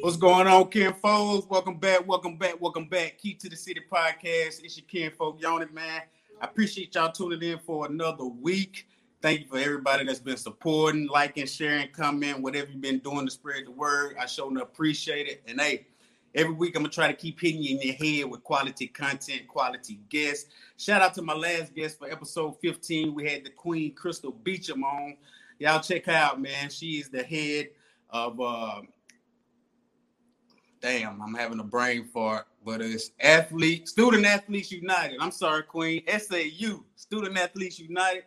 What's going on, kinfolks? Welcome back, welcome back, welcome back. Key to the City podcast. It's your kinfolk Yoni, man. I appreciate y'all tuning in for another week. Thank you for everybody that's been supporting, liking, sharing, commenting, whatever you've been doing to spread the word. I sure appreciate it. And hey, every week I'm gonna try to keep hitting you in your head with quality content, quality guests. Shout out to my last guest for episode 15. We had the Queen Crystal Beecham on. Y'all check her out, man. She is the head of uh, damn, I'm having a brain fart, but it's Athlete Student Athletes United. I'm sorry, Queen. SAU Student Athletes United,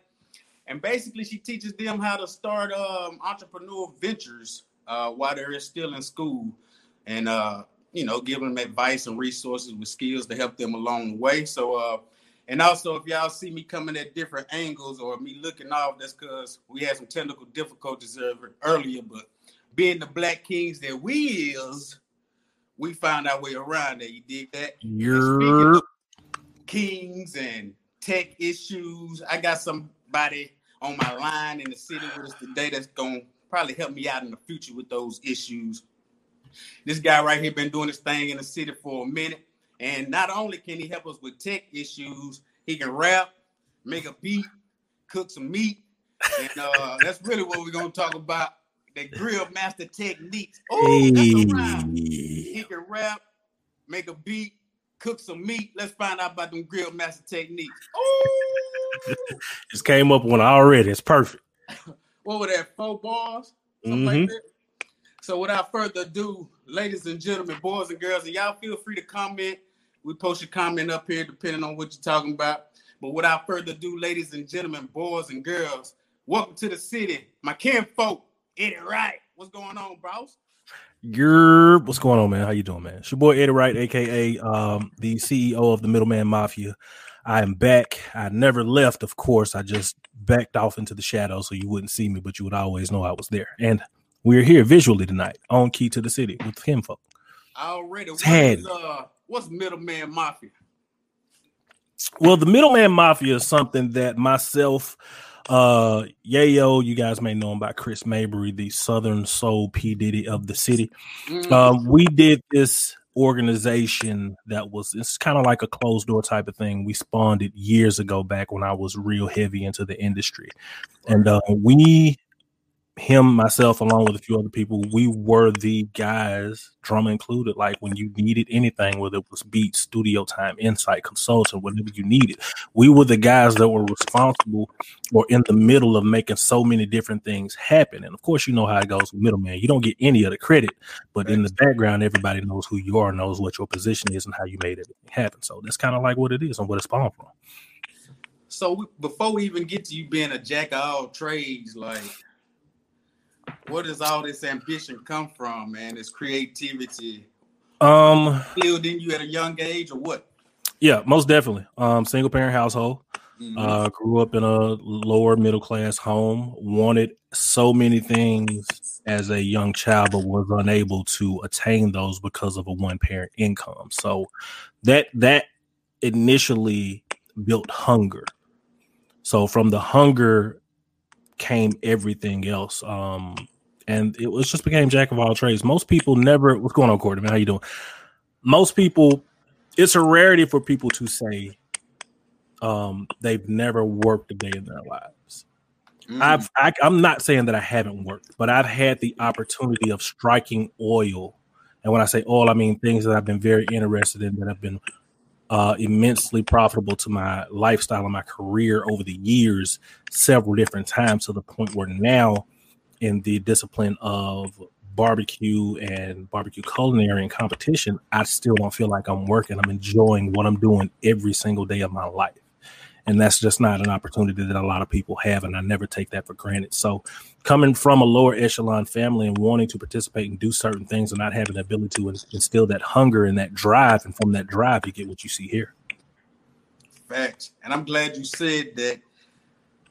and basically she teaches them how to start um, entrepreneurial ventures uh, while they're still in school, and uh, you know, giving them advice and resources with skills to help them along the way. So. Uh, and also, if y'all see me coming at different angles or me looking off, that's because we had some technical difficulties earlier. But being the Black Kings that we is, we found our way around that. You dig that? You're kings and tech issues. I got somebody on my line in the city with us today that's gonna probably help me out in the future with those issues. This guy right here been doing this thing in the city for a minute, and not only can he help us with tech issues, he can rap, make a beat, cook some meat, and uh, that's really what we're gonna talk about the grill master techniques. Oh, hey. He can rap, make a beat, cook some meat. Let's find out about them grill master techniques. Oh, just came up one already. It's perfect. what were that? Four bars? Something mm-hmm. like that. So without further ado, ladies and gentlemen, boys and girls, and y'all feel free to comment. We post your comment up here depending on what you're talking about. But without further ado, ladies and gentlemen, boys and girls, welcome to the city, my kin folk. Eddie Wright. What's going on, bros? You're what's going on, man? How you doing, man? It's your boy Eddie Wright, aka um, the CEO of the Middleman Mafia. I am back. I never left, of course. I just backed off into the shadows so you wouldn't see me, but you would always know I was there. And we're here visually tonight on Key to the City with him folk. Already, what is, uh, what's Middleman Mafia? Well, the Middleman Mafia is something that myself uh, Yayo, you guys may know him by Chris Mabry, the Southern Soul P Diddy of the city. Mm-hmm. Um, we did this organization that was it's kind of like a closed door type of thing. We spawned it years ago back when I was real heavy into the industry, and uh, we him, myself, along with a few other people, we were the guys, drum included. Like when you needed anything, whether it was beat, studio time, insight, consulting, whatever you needed, we were the guys that were responsible or in the middle of making so many different things happen. And of course, you know how it goes with middleman. You don't get any of the credit, but in the background, everybody knows who you are, knows what your position is, and how you made everything happen. So that's kind of like what it is and what it's spawned from. So we, before we even get to you being a jack of all trades, like where does all this ambition come from, man? This creativity. Um, building you at a young age, or what? Yeah, most definitely. Um, single parent household. Mm-hmm. Uh, grew up in a lower middle class home. Wanted so many things as a young child, but was unable to attain those because of a one parent income. So that that initially built hunger. So from the hunger came everything else. Um, and it was just became jack of all trades. Most people never. What's going on, Courtney? Man, how you doing? Most people, it's a rarity for people to say um, they've never worked a day in their lives. Mm. I've, I, I'm not saying that I haven't worked, but I've had the opportunity of striking oil. And when I say oil, I mean things that I've been very interested in that have been uh, immensely profitable to my lifestyle and my career over the years, several different times to the point where now, in the discipline of barbecue and barbecue culinary and competition, I still don't feel like I'm working. I'm enjoying what I'm doing every single day of my life. And that's just not an opportunity that a lot of people have and i never take that for granted. So coming from a lower echelon family and wanting to participate and do certain things and not having the ability to instill that hunger and that drive and from that drive you get what you see here. Facts. And i'm glad you said that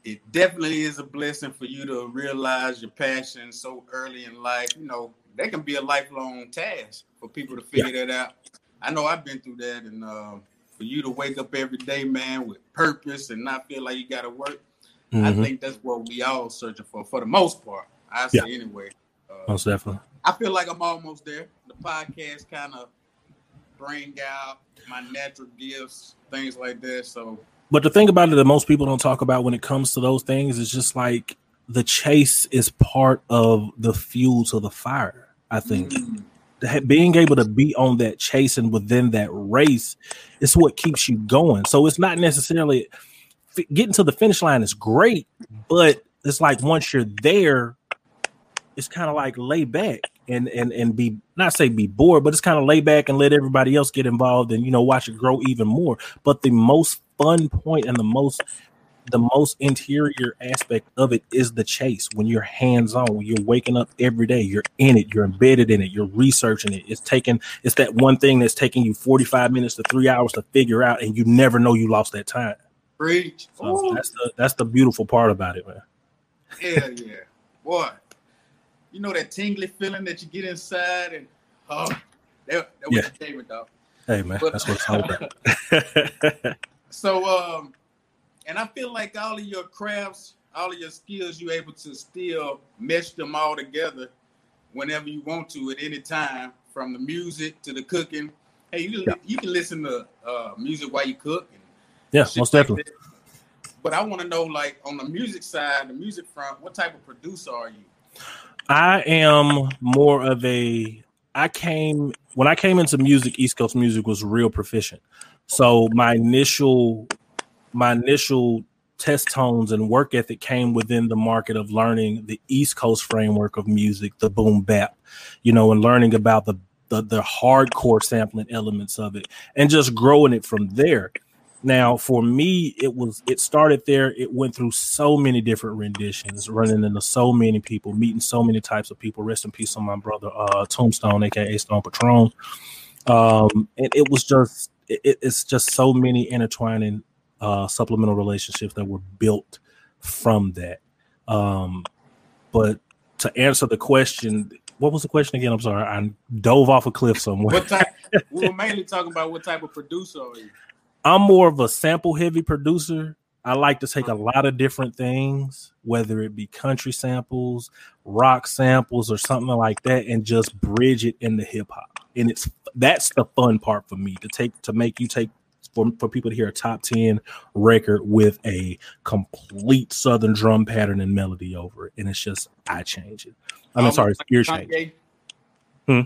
it definitely is a blessing for you to realize your passion so early in life you know that can be a lifelong task for people to figure yeah. that out i know i've been through that and uh, for you to wake up every day, man, with purpose and not feel like you got to work. Mm-hmm. I think that's what we all searching for, for the most part. I say yeah. anyway. Uh, most definitely. I feel like I'm almost there. The podcast kind of bring out my natural gifts, things like that. So, but the thing about it that most people don't talk about when it comes to those things is just like the chase is part of the fuel to the fire. I think. Mm being able to be on that chase and within that race is what keeps you going. So it's not necessarily getting to the finish line is great, but it's like once you're there, it's kind of like lay back and and and be not say be bored, but it's kind of lay back and let everybody else get involved and you know watch it grow even more. But the most fun point and the most the most interior aspect of it is the chase. When you're hands on when you're waking up every day you're in it you're embedded in it you're researching it. It's taking it's that one thing that's taking you 45 minutes to three hours to figure out and you never know you lost that time. Preach. So that's the that's the beautiful part about it man. Hell yeah. Boy you know that tingly feeling that you get inside and oh that, that was yeah. favorite dog hey man but, that's what it's all about so um and I feel like all of your crafts, all of your skills, you're able to still mesh them all together whenever you want to at any time, from the music to the cooking. Hey, you, yeah. you can listen to uh, music while you cook. yeah, most like definitely. That. But I want to know, like, on the music side, the music front, what type of producer are you? I am more of a. I came when I came into music. East Coast music was real proficient. So my initial my initial test tones and work ethic came within the market of learning the East Coast framework of music, the boom bap, you know, and learning about the the, the hardcore sampling elements of it and just growing it from there. Now, for me, it was it started there. It went through so many different renditions, running into so many people, meeting so many types of people. Rest in peace on my brother, uh, Tombstone, aka Stone Patron. Um, and it was just it, it's just so many intertwining uh, supplemental relationships that were built from that. Um, but to answer the question, what was the question again? I'm sorry, I dove off a cliff somewhere. What type? we were mainly talking about what type of producer are you? I'm more of a sample heavy producer. I like to take a lot of different things, whether it be country samples, rock samples, or something like that, and just bridge it into hip hop. And it's that's the fun part for me to take to make you take for, for people to hear a top 10 record with a complete southern drum pattern and melody over it. And it's just I change it. I'm mean, sorry, like ear changing. Hmm?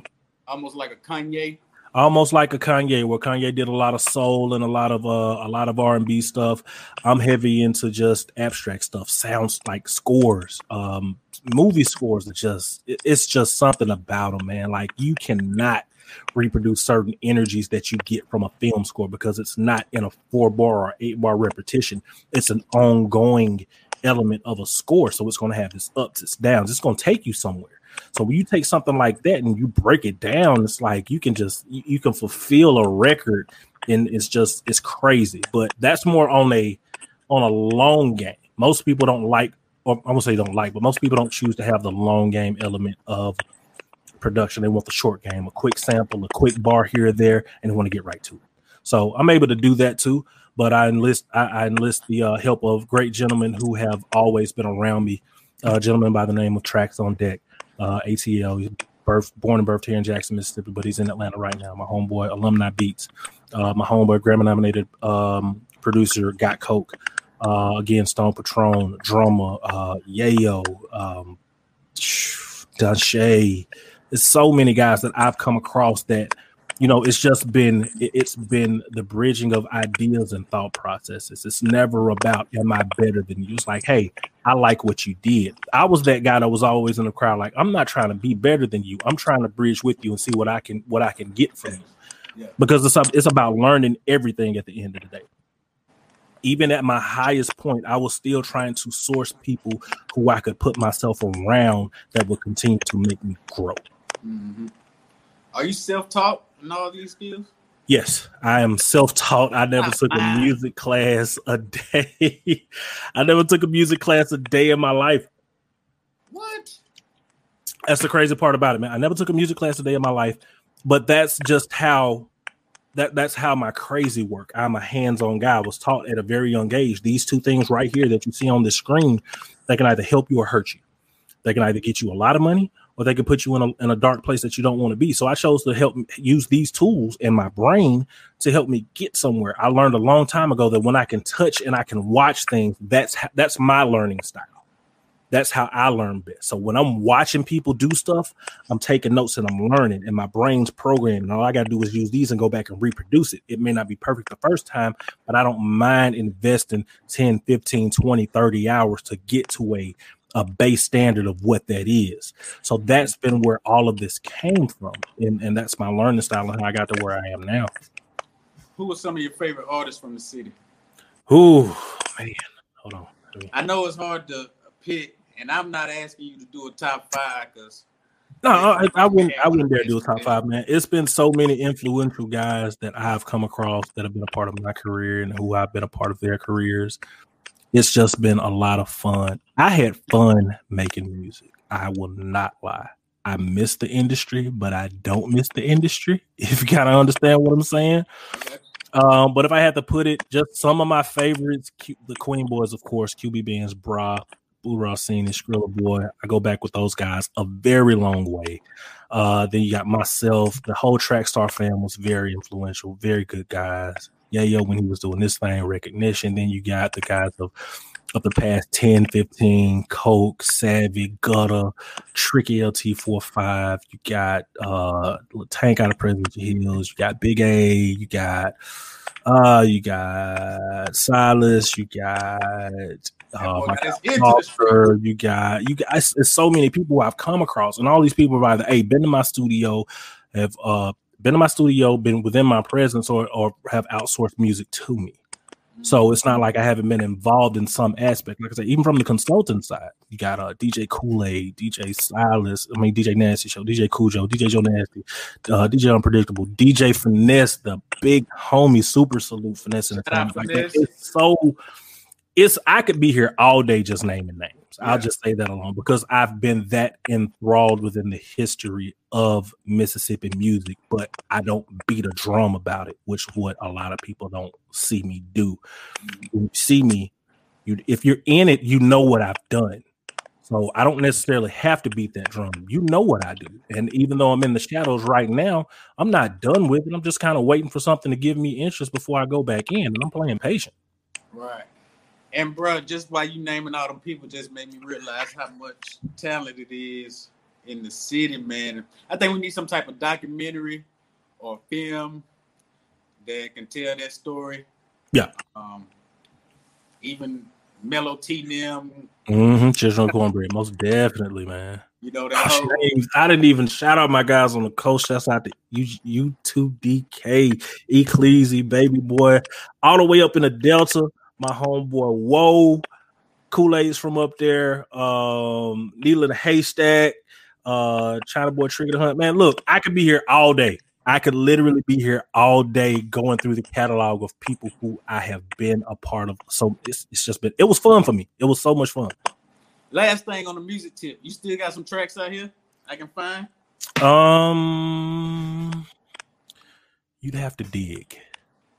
Almost like a Kanye. Almost like a Kanye, where Kanye did a lot of soul and a lot of uh, a lot of R and B stuff. I'm heavy into just abstract stuff, sounds like scores, um, movie scores. Are just it's just something about them, man. Like you cannot reproduce certain energies that you get from a film score because it's not in a four bar or eight bar repetition. It's an ongoing element of a score. So it's going to have its ups, its downs. It's going to take you somewhere. So when you take something like that and you break it down, it's like you can just you can fulfill a record and it's just it's crazy. But that's more on a on a long game. Most people don't like or I won't say don't like, but most people don't choose to have the long game element of production. They want the short game, a quick sample, a quick bar here or there, and they want to get right to it. So I'm able to do that too. But I enlist I, I enlist the uh, help of great gentlemen who have always been around me. Uh, a gentleman by the name of Tracks on Deck, uh, ATL. Birth, born and birthed here in Jackson, Mississippi, but he's in Atlanta right now. My homeboy, Alumni Beats. Uh, my homeboy, Grammy nominated um, producer, Got Coke. Uh, again, Stone Patron, drummer, uh, Yayo, um, Danshay, there's so many guys that I've come across that you know it's just been it's been the bridging of ideas and thought processes. It's never about am i better than you? It's like hey i like what you did. I was that guy that was always in the crowd like i'm not trying to be better than you. I'm trying to bridge with you and see what i can what i can get from you. Yeah. because it's it's about learning everything at the end of the day. Even at my highest point, I was still trying to source people who I could put myself around that would continue to make me grow. Mm-hmm. Are you self-taught in all these skills? Yes, I am self-taught. I never ah, took a ah. music class a day. I never took a music class a day in my life. What? That's the crazy part about it, man. I never took a music class a day in my life, but that's just how that that's how my crazy work. I'm a hands-on guy. I was taught at a very young age. These two things right here that you see on the screen, they can either help you or hurt you. They can either get you a lot of money or they can put you in a, in a dark place that you don't want to be. So I chose to help use these tools in my brain to help me get somewhere. I learned a long time ago that when I can touch and I can watch things, that's that's my learning style. That's how I learn best. So when I'm watching people do stuff, I'm taking notes and I'm learning, and my brain's programming. All I got to do is use these and go back and reproduce it. It may not be perfect the first time, but I don't mind investing 10, 15, 20, 30 hours to get to a a base standard of what that is. So that's been where all of this came from. And, and that's my learning style and how I got to where I am now. Who are some of your favorite artists from the city? Ooh, man. Hold on. I know it's hard to pick, and I'm not asking you to do a top five because no, I, I wouldn't. I wouldn't dare do a top five, man. It's been so many influential guys that I've come across that have been a part of my career and who I've been a part of their careers. It's just been a lot of fun. I had fun making music. I will not lie. I miss the industry, but I don't miss the industry. If you kind of understand what I'm saying. Um, but if I had to put it, just some of my favorites, the Queen Boys, of course, QB Bands, Bra, Boo Racine, and Skrilla Boy. I go back with those guys a very long way. Uh, then you got myself. The whole Trackstar fam was very influential, very good guys. Yeah, yo, when he was doing this thing, recognition. Then you got the guys of of the past 10, 15, Coke, Savvy, Gutter, Tricky LT45. You got uh Tank out of President Hills. You got Big A. You got uh you got Silas. You got uh, Walker, you got you guys. There's so many people I've come across, and all these people have either a been to my studio, have uh been in my studio, been within my presence, or or have outsourced music to me. So it's not like I haven't been involved in some aspect. Like I said, even from the consultant side, you got uh, DJ Kool Aid, DJ Silas, I mean DJ Nasty Show, DJ Cujo, DJ Joe Nasty, uh, DJ Unpredictable, DJ Finesse, the big homie, super salute Finesse in the time. Like, it's so it's I could be here all day just naming names. Yeah. I'll just say that alone because I've been that enthralled within the history of Mississippi music, but I don't beat a drum about it, which what a lot of people don't see me do. When you see me, you if you're in it, you know what I've done. So I don't necessarily have to beat that drum. You know what I do. And even though I'm in the shadows right now, I'm not done with it. I'm just kind of waiting for something to give me interest before I go back in. And I'm playing patient. Right. And bro, just by you naming all them people just made me realize how much talent it is in the city, man. I think we need some type of documentary or film that can tell that story. Yeah. Um, even Mellow T them. Mm-hmm. Children cornbread, most definitely, man. You know that. Whole- I didn't even shout out my guys on the coast. Shouts out to U two DK, Ecclesi, baby boy, all the way up in the Delta my homeboy Whoa, Kool Aid's from up there, um, Needle in the Haystack, uh, China Boy Trigger the Hunt. Man, look, I could be here all day. I could literally be here all day going through the catalog of people who I have been a part of. So it's, it's just been, it was fun for me. It was so much fun. Last thing on the music tip, you still got some tracks out here I can find? Um, you'd have to dig.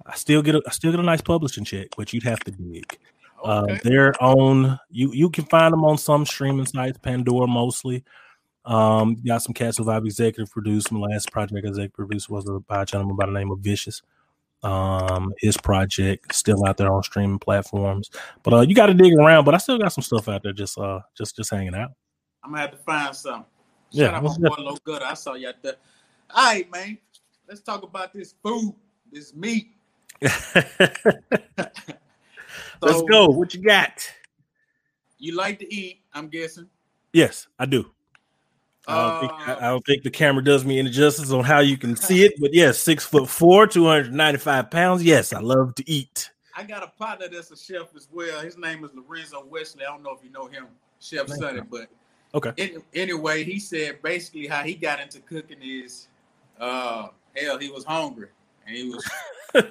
I still get a I still get a nice publishing check, but you'd have to dig. Uh, okay. Uh, they're on you. You can find them on some streaming sites, Pandora mostly. Um, got some cats who I've executive produced. My last project executive produced was a by a gentleman by the name of Vicious. Um, his project still out there on streaming platforms, but uh, you got to dig around. But I still got some stuff out there, just uh, just just hanging out. I'm gonna have to find some. Shout yeah, out my boy Low Gutter. I saw you out there. All right, man. Let's talk about this food, this meat. Let's go. What you got? You like to eat, I'm guessing. Yes, I do. I don't, think, I, I don't, think, the camera does me any justice on how you can see it, but yes, six foot four, 295 pounds. Yes, I love to eat. I got a partner that's a chef as well. His name is Lorenzo Wesley. I don't know if you know him, Chef Sonny, but okay. anyway, he said basically how he got into cooking is uh hell, he was hungry and he was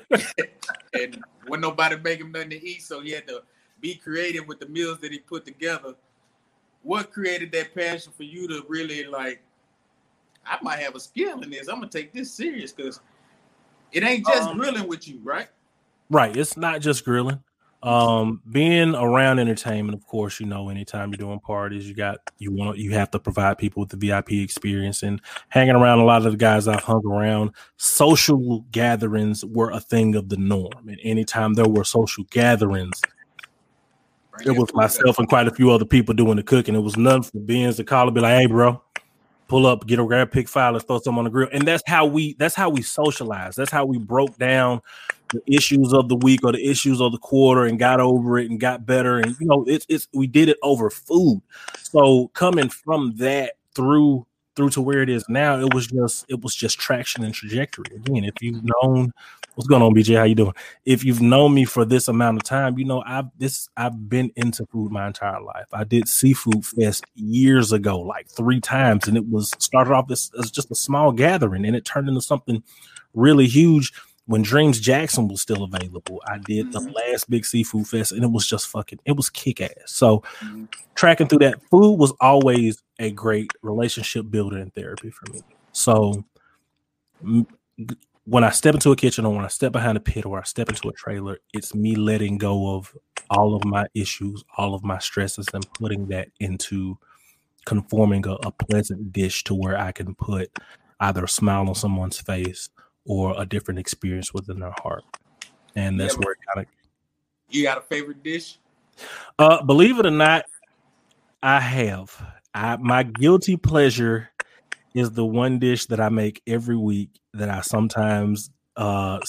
and when nobody make him nothing to eat, so he had to be creative with the meals that he put together. What created that passion for you to really like? I might have a skill in this. I'm gonna take this serious because it ain't just um, grilling with you, right? Right. It's not just grilling. Um, being around entertainment, of course, you know, anytime you're doing parties, you got you want you have to provide people with the VIP experience. And hanging around a lot of the guys I've hung around, social gatherings were a thing of the norm. And anytime there were social gatherings, it was myself and quite a few other people doing the cooking. It was none for Benz to call and be like, "Hey, bro, pull up, get a grab, pick file, let's throw some on the grill." And that's how we that's how we socialize. That's how we broke down the issues of the week or the issues of the quarter and got over it and got better. And you know, it's it's we did it over food. So coming from that through through to where it is now, it was just it was just traction and trajectory. Again, if you've known what's going on, BJ, how you doing? If you've known me for this amount of time, you know I've this I've been into food my entire life. I did seafood fest years ago, like three times, and it was started off as, as just a small gathering, and it turned into something really huge when Dreams Jackson was still available, I did the mm-hmm. last big seafood fest and it was just fucking, it was kick ass. So, mm-hmm. tracking through that, food was always a great relationship builder and therapy for me. So, m- when I step into a kitchen or when I step behind a pit or I step into a trailer, it's me letting go of all of my issues, all of my stresses, and putting that into conforming a, a pleasant dish to where I can put either a smile on someone's face or a different experience within their heart. And that's where it kind of. You got a favorite dish? Uh, believe it or not, I have. I my guilty pleasure is the one dish that I make every week that I sometimes uh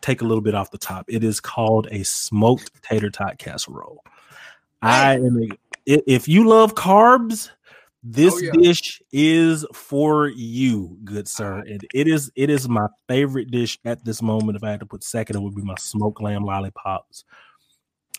take a little bit off the top. It is called a smoked tater tot casserole. I am a, if you love carbs, this oh, yeah. dish is for you, good sir. And it is it is my favorite dish at this moment. If I had to put second, it would be my smoked lamb lollipops.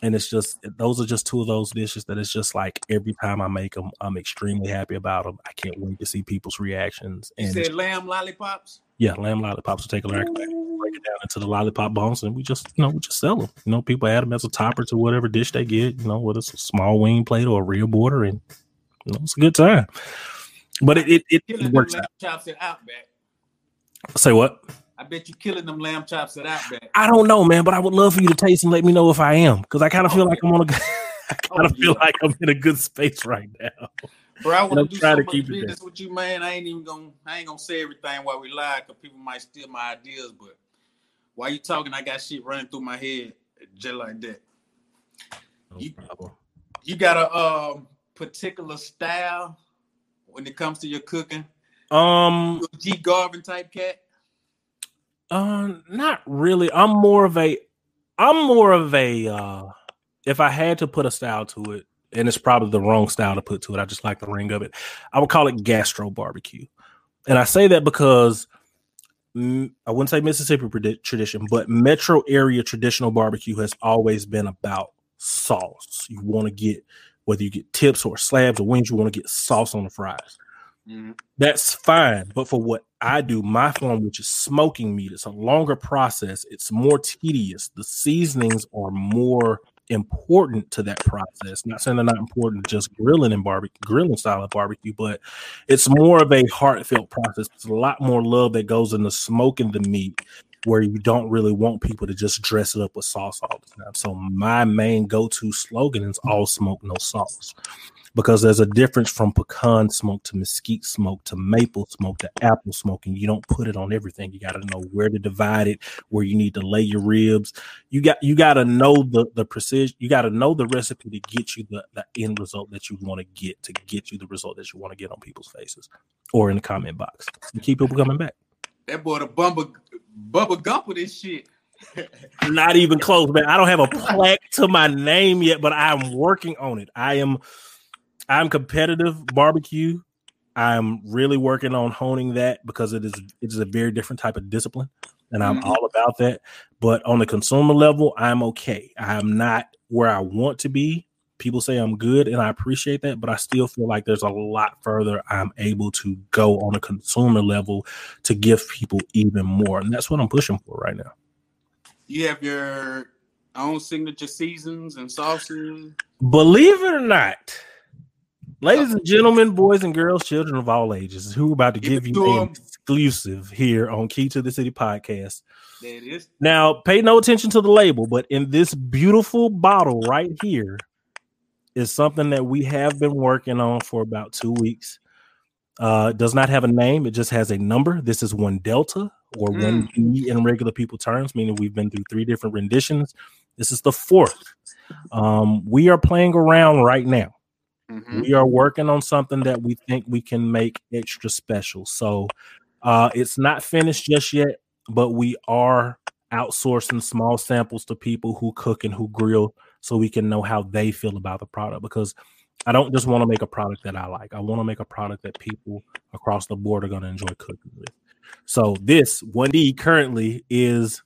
And it's just those are just two of those dishes that it's just like every time I make them, I'm extremely happy about them. I can't wait to see people's reactions. And you said lamb lollipops? Yeah, lamb lollipops. will take a break, break it down into the lollipop bones, and we just you know we just sell them. You know, people add them as a topper to whatever dish they get. You know, whether it's a small wing plate or a real border, and it's a good time. But it it, it, it works out. Chops at Outback. Say what? I bet you killing them lamb chops at Outback. I don't know, man, but I would love for you to taste and let me know if I am, because I kind of feel like I'm on a. I kind of oh, feel yeah. like I'm in a good space right now. Bro, I want to do so to keep business with you, man. I ain't even gonna, I ain't gonna say everything while we live, cause people might steal my ideas. But while you talking, I got shit running through my head just like that. No you, problem. you got a um particular style when it comes to your cooking? Um, G Garvin type cat. Uh, not really. I'm more of a. I'm more of a. uh If I had to put a style to it, and it's probably the wrong style to put to it, I just like the ring of it. I would call it gastro barbecue, and I say that because I wouldn't say Mississippi tradition, but metro area traditional barbecue has always been about sauce. You want to get whether you get tips or slabs or wings, you want to get sauce on the fries. Mm-hmm. That's fine. But for what I do, my form, which is smoking meat, it's a longer process. It's more tedious. The seasonings are more important to that process. Not saying they're not important just grilling and barbecue, grilling style of barbecue, but it's more of a heartfelt process. There's a lot more love that goes into smoking the meat where you don't really want people to just dress it up with sauce all the time. So my main go-to slogan is all smoke, no sauce. Because there's a difference from pecan smoke to mesquite smoke to maple smoke to apple smoke, and you don't put it on everything. You got to know where to divide it, where you need to lay your ribs. You got you got to know the the precision. You got to know the recipe to get you the, the end result that you want to get to get you the result that you want to get on people's faces or in the comment box and keep people coming back. That boy the bumper Bubba Gump with this shit. Not even close, man. I don't have a plaque to my name yet, but I'm working on it. I am I'm competitive barbecue. I'm really working on honing that because it is it is a very different type of discipline, and I'm mm-hmm. all about that. But on the consumer level, I'm okay. I'm not where I want to be, people say I'm good, and I appreciate that, but I still feel like there's a lot further I'm able to go on a consumer level to give people even more. And that's what I'm pushing for right now. You have your own signature seasons and sauces? Believe it or not, Ladies and gentlemen, boys and girls, children of all ages, who are about to give, give you an exclusive here on Key to the City podcast. There it is. Now, pay no attention to the label, but in this beautiful bottle right here is something that we have been working on for about two weeks. Uh, does not have a name, it just has a number. This is one Delta or mm. one D in regular people terms, meaning we've been through three different renditions. This is the fourth. Um, we are playing around right now. Mm-hmm. We are working on something that we think we can make extra special. So uh, it's not finished just yet, but we are outsourcing small samples to people who cook and who grill so we can know how they feel about the product because I don't just want to make a product that I like. I want to make a product that people across the board are going to enjoy cooking with. So this 1D currently is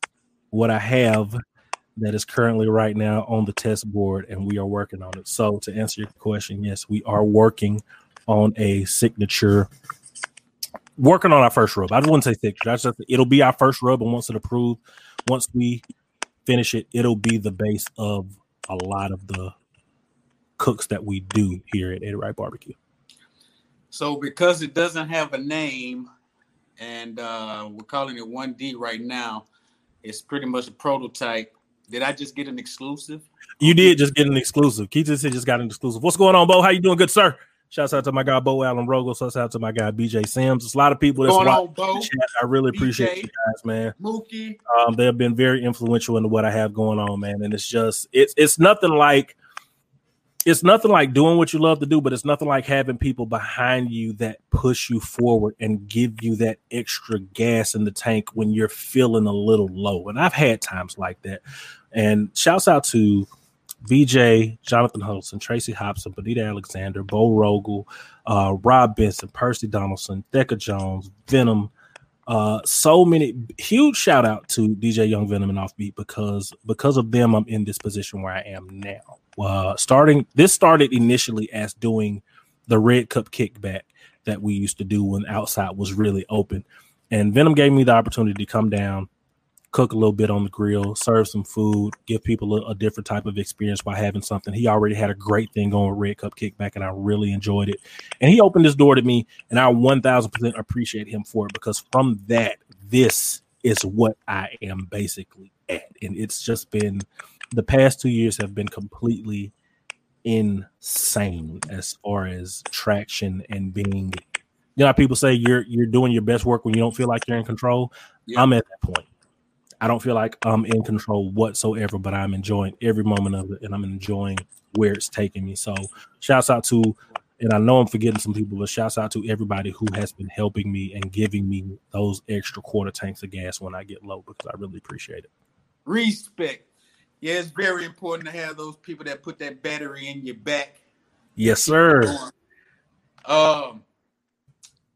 what I have that is currently right now on the test board and we are working on it. So to answer your question, yes, we are working on a signature working on our first rub. I just wouldn't say signature. Just it'll be our first rub and once it approved, once we finish it, it'll be the base of a lot of the cooks that we do here at Eddie Wright Barbecue. So because it doesn't have a name and uh, we're calling it 1D right now, it's pretty much a prototype. Did I just get an exclusive? You did just get an exclusive. Keith just just got an exclusive. What's going on, Bo? How you doing, good sir? Shouts out to my guy Bo Allen Rogo. Shouts out to my guy BJ Sims. It's a lot of people that's watching. I really appreciate BJ, you guys, man. Mookie. Um, they have been very influential into what I have going on, man. And it's just it's it's nothing like it's nothing like doing what you love to do, but it's nothing like having people behind you that push you forward and give you that extra gas in the tank when you're feeling a little low. And I've had times like that. And shouts out to VJ, Jonathan Huddleston, Tracy Hobson, Benita Alexander, Bo Rogel, uh, Rob Benson, Percy Donaldson, Decca Jones, Venom. Uh, so many huge shout out to DJ Young Venom and Offbeat because because of them I'm in this position where I am now. Uh, starting this started initially as doing the Red Cup kickback that we used to do when outside was really open, and Venom gave me the opportunity to come down cook a little bit on the grill, serve some food, give people a, a, different type of experience by having something. He already had a great thing going with Red Cup Kickback, and I really enjoyed it. And he opened this door to me, and I 1000% appreciate him for it because from that, this is what I am basically at. And it's just been the past two years have been completely insane as far as traction and being you know people say you're you're doing your best work when you don't feel like you're in control yeah. i'm at that point I don't feel like I'm in control whatsoever, but I'm enjoying every moment of it and I'm enjoying where it's taking me. So shouts out to and I know I'm forgetting some people, but shouts out to everybody who has been helping me and giving me those extra quarter tanks of gas when I get low because I really appreciate it. Respect. Yeah, it's very important to have those people that put that battery in your back. Yes, sir. Um,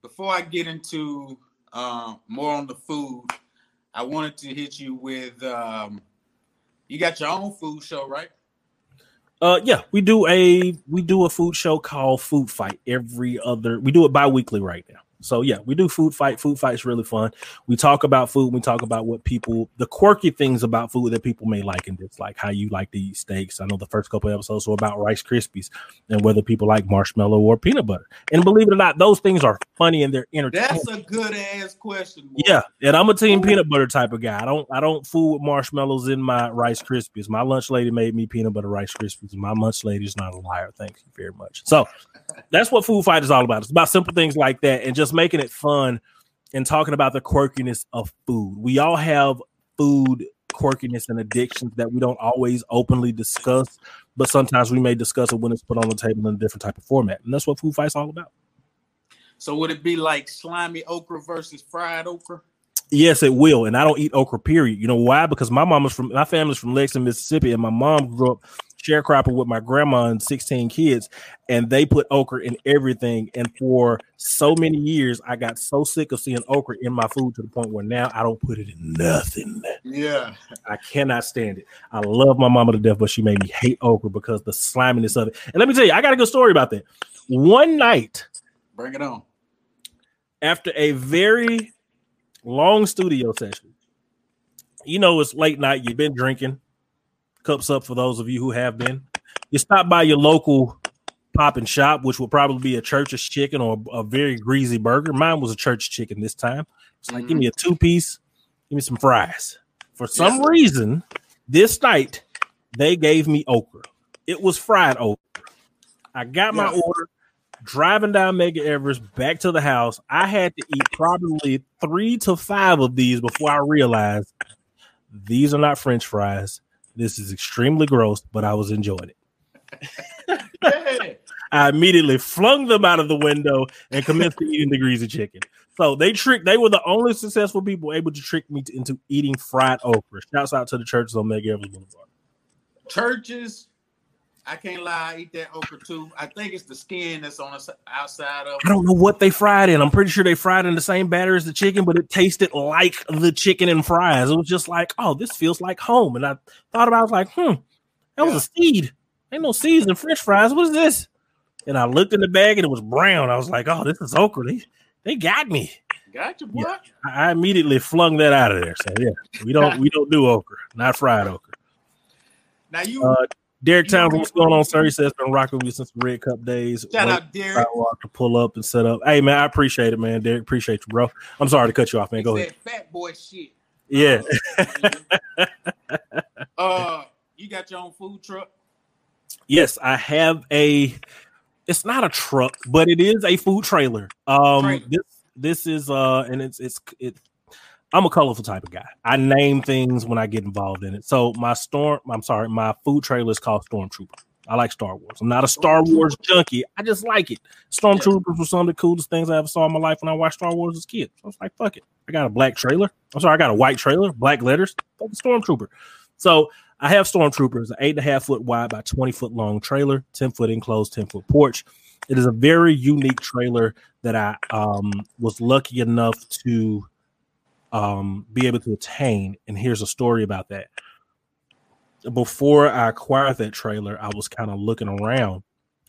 before I get into uh, more on the food, I wanted to hit you with um, you got your own food show, right? Uh yeah, we do a we do a food show called Food Fight every other we do it bi-weekly right now. So yeah, we do food fight. Food fight's really fun. We talk about food. We talk about what people, the quirky things about food that people may like and dislike. How you like to eat steaks. I know the first couple episodes were about Rice Krispies and whether people like marshmallow or peanut butter. And believe it or not, those things are funny and they're entertaining. That's a good ass question. Boy. Yeah, and I'm a team peanut butter type of guy. I don't I don't fool with marshmallows in my Rice Krispies. My lunch lady made me peanut butter Rice Krispies. My lunch lady is not a liar. Thank you very much. So that's what food fight is all about. It's about simple things like that and just making it fun and talking about the quirkiness of food. We all have food quirkiness and addictions that we don't always openly discuss, but sometimes we may discuss it when it's put on the table in a different type of format. And that's what food fight's all about. So would it be like slimy okra versus fried okra? Yes, it will. And I don't eat okra, period. You know why? Because my mom is from my family's from Lexington, Mississippi, and my mom grew up sharecropper with my grandma and 16 kids, and they put okra in everything. And for so many years, I got so sick of seeing okra in my food to the point where now I don't put it in nothing. Yeah. I cannot stand it. I love my mama to death, but she made me hate okra because the sliminess of it. And let me tell you, I got a good story about that. One night, bring it on. After a very long studio session, you know, it's late night, you've been drinking, cups up for those of you who have been. You stop by your local pop and shop, which would probably be a church's chicken or a very greasy burger. Mine was a church chicken this time. It's like, mm-hmm. give me a two piece, give me some fries. For some yes. reason, this night they gave me okra. It was fried okra. I got my order driving down Medgar Evers back to the house. I had to eat probably three to five of these before I realized these are not French fries. This is extremely gross, but I was enjoying it. I immediately flung them out of the window and commenced eating the greasy chicken. So they tricked. They were the only successful people able to trick me to, into eating fried okra. Shouts out to the Church's on Medgar Evers Boulevard. Churches, I can't lie, I eat that okra too. I think it's the skin that's on the outside of. I don't know what they fried in. I'm pretty sure they fried in the same batter as the chicken, but it tasted like the chicken and fries. It was just like, oh, this feels like home. And I thought about, it, I was like, hmm, that was a seed. Ain't no seeds in French fries. What is this? And I looked in the bag and it was brown. I was like, oh, this is okra. They, they got me. Got you, boy. Yeah, I immediately flung that out of there. So yeah, we don't we don't do okra, not fried okra. Now you uh, Derek Townsend, what's going on, sir? He says been rocking with you since the Red Cup days. Shout Wait, out Derek. To pull up and set up. Hey man, I appreciate it, man. Derek, appreciate you, bro. I'm sorry to cut you off, man. Go ahead. Fat boy shit. Yeah. uh, you got your own food truck? Yes, I have a it's not a truck, but it is a food trailer. Um, trailer. this this is uh, and it's it's it. I'm a colorful type of guy. I name things when I get involved in it. So my storm, I'm sorry, my food trailer is called Stormtrooper. I like Star Wars. I'm not a Star Wars junkie. I just like it. Stormtroopers was some of the coolest things I ever saw in my life when I watched Star Wars as a kid. So I was like, fuck it. I got a black trailer. I'm sorry, I got a white trailer, black letters. Fuck the Stormtrooper. So I have Stormtroopers, an eight and a half foot wide by 20 foot long trailer, 10 foot enclosed, 10 foot porch. It is a very unique trailer that I um, was lucky enough to um, be able to attain. And here's a story about that. Before I acquired that trailer, I was kind of looking around.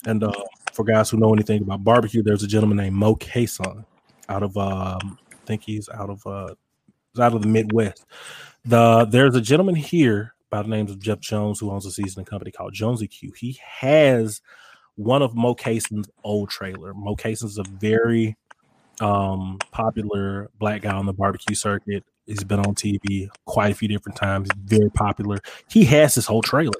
And uh, for guys who know anything about barbecue, there's a gentleman named Moe Cason out of, um, I think he's out of, uh, out of the Midwest. The there's a gentleman here by the name of Jeff Jones who owns a seasoning company called Jonesy Q. He has one of Moe Cason's old trailer. Moe Cason's a very um, popular black guy on the barbecue circuit. He's been on TV quite a few different times. Very popular. He has this whole trailer.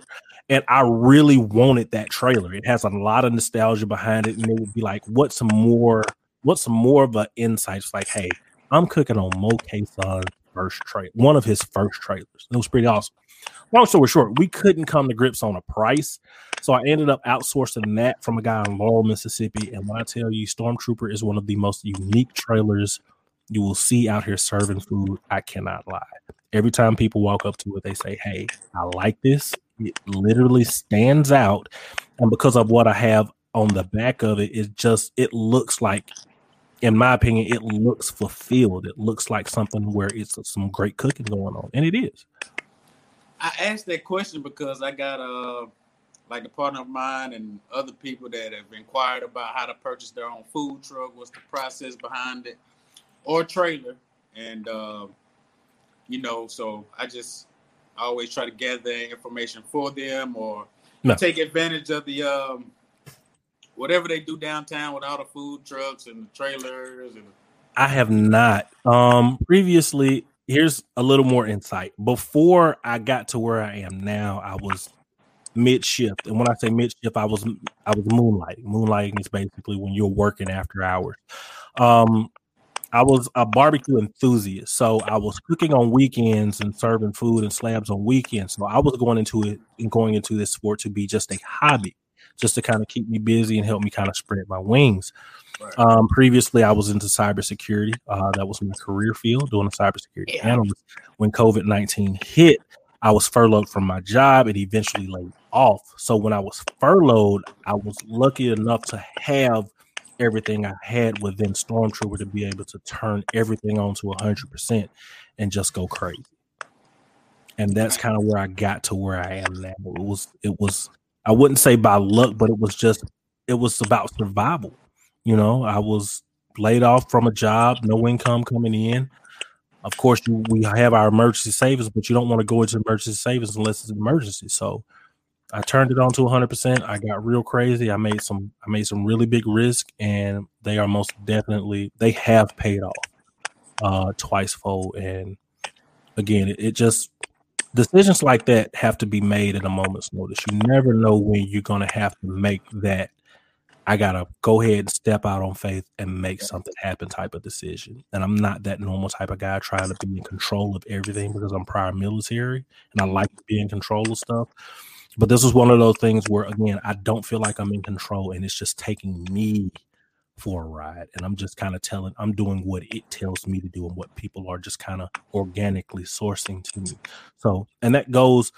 And I really wanted that trailer. It has a lot of nostalgia behind it. And it would be like, what's more, what's more of an insight? It's like, hey, I'm cooking on Moe Cason's first trailer, one of his first trailers. It was pretty awesome. Long story short, we couldn't come to grips on a price. So I ended up outsourcing that from a guy in Laurel, Mississippi. And when I tell you, Stormtrooper is one of the most unique trailers you will see out here serving food. I cannot lie. Every time people walk up to it, they say, Hey, I like this. It literally stands out. And because of what I have on the back of it, it just it looks like in my opinion, it looks fulfilled. It looks like something where it's some great cooking going on, and it is. I asked that question because I got uh like a partner of mine and other people that have inquired about how to purchase their own food truck, what's the process behind it, or trailer, and uh, you know, so I just I always try to gather information for them or no. take advantage of the um, whatever they do downtown with all the food trucks and the trailers and. I have not. Um, previously, here's a little more insight. Before I got to where I am now, I was mid shift, and when I say mid shift, I was I was moonlighting. Moonlighting is basically when you're working after hours. Um, I was a barbecue enthusiast, so I was cooking on weekends and serving food and slabs on weekends. So I was going into it and going into this sport to be just a hobby, just to kind of keep me busy and help me kind of spread my wings. Um, previously, I was into cybersecurity. Uh, that was my career field, doing a cybersecurity yeah. analyst. When COVID 19 hit, I was furloughed from my job and eventually laid off. So when I was furloughed, I was lucky enough to have everything I had within Stormtrooper to be able to turn everything on to 100% and just go crazy. And that's kind of where I got to where I am now. It was, it was, I wouldn't say by luck, but it was just, it was about survival. You know, I was laid off from a job, no income coming in. Of course, we have our emergency savings, but you don't want to go into emergency savings unless it's an emergency. So I turned it on to 100%. I got real crazy. I made some I made some really big risk and they are most definitely they have paid off uh twice fold and again it, it just decisions like that have to be made at a moment's notice. You never know when you're going to have to make that I gotta go ahead and step out on faith and make something happen type of decision. And I'm not that normal type of guy trying to be in control of everything because I'm prior military and I mm-hmm. like to be in control of stuff. But this is one of those things where again, I don't feel like I'm in control and it's just taking me for a ride. And I'm just kind of telling, I'm doing what it tells me to do and what people are just kind of organically sourcing to me. So, and that goes,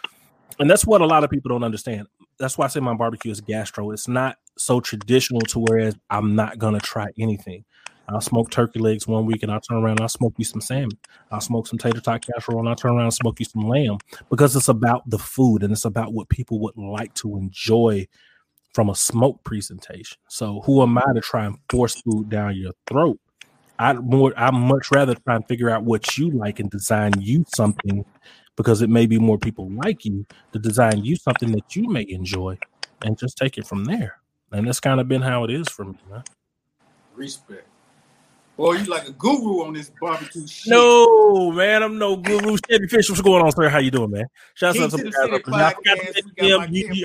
and that's what a lot of people don't understand. That's why I say my barbecue is gastro. It's not so traditional to whereas I'm not gonna try anything. I'll smoke turkey legs one week and I'll turn around and I'll smoke you some salmon. I'll smoke some tater tot casserole and I'll turn around and smoke you some lamb because it's about the food and it's about what people would like to enjoy from a smoke presentation. So who am I to try and force food down your throat? I'd more I'd much rather try and figure out what you like and design you something because it may be more people like you to design you something that you may enjoy and just take it from there and that's kind of been how it is for me, man. Respect. Boy, you like a guru on this barbecue shit. No, man, I'm no guru. Chevy Fish, what's going on, sir? How you doing, man? Shout out to the guys.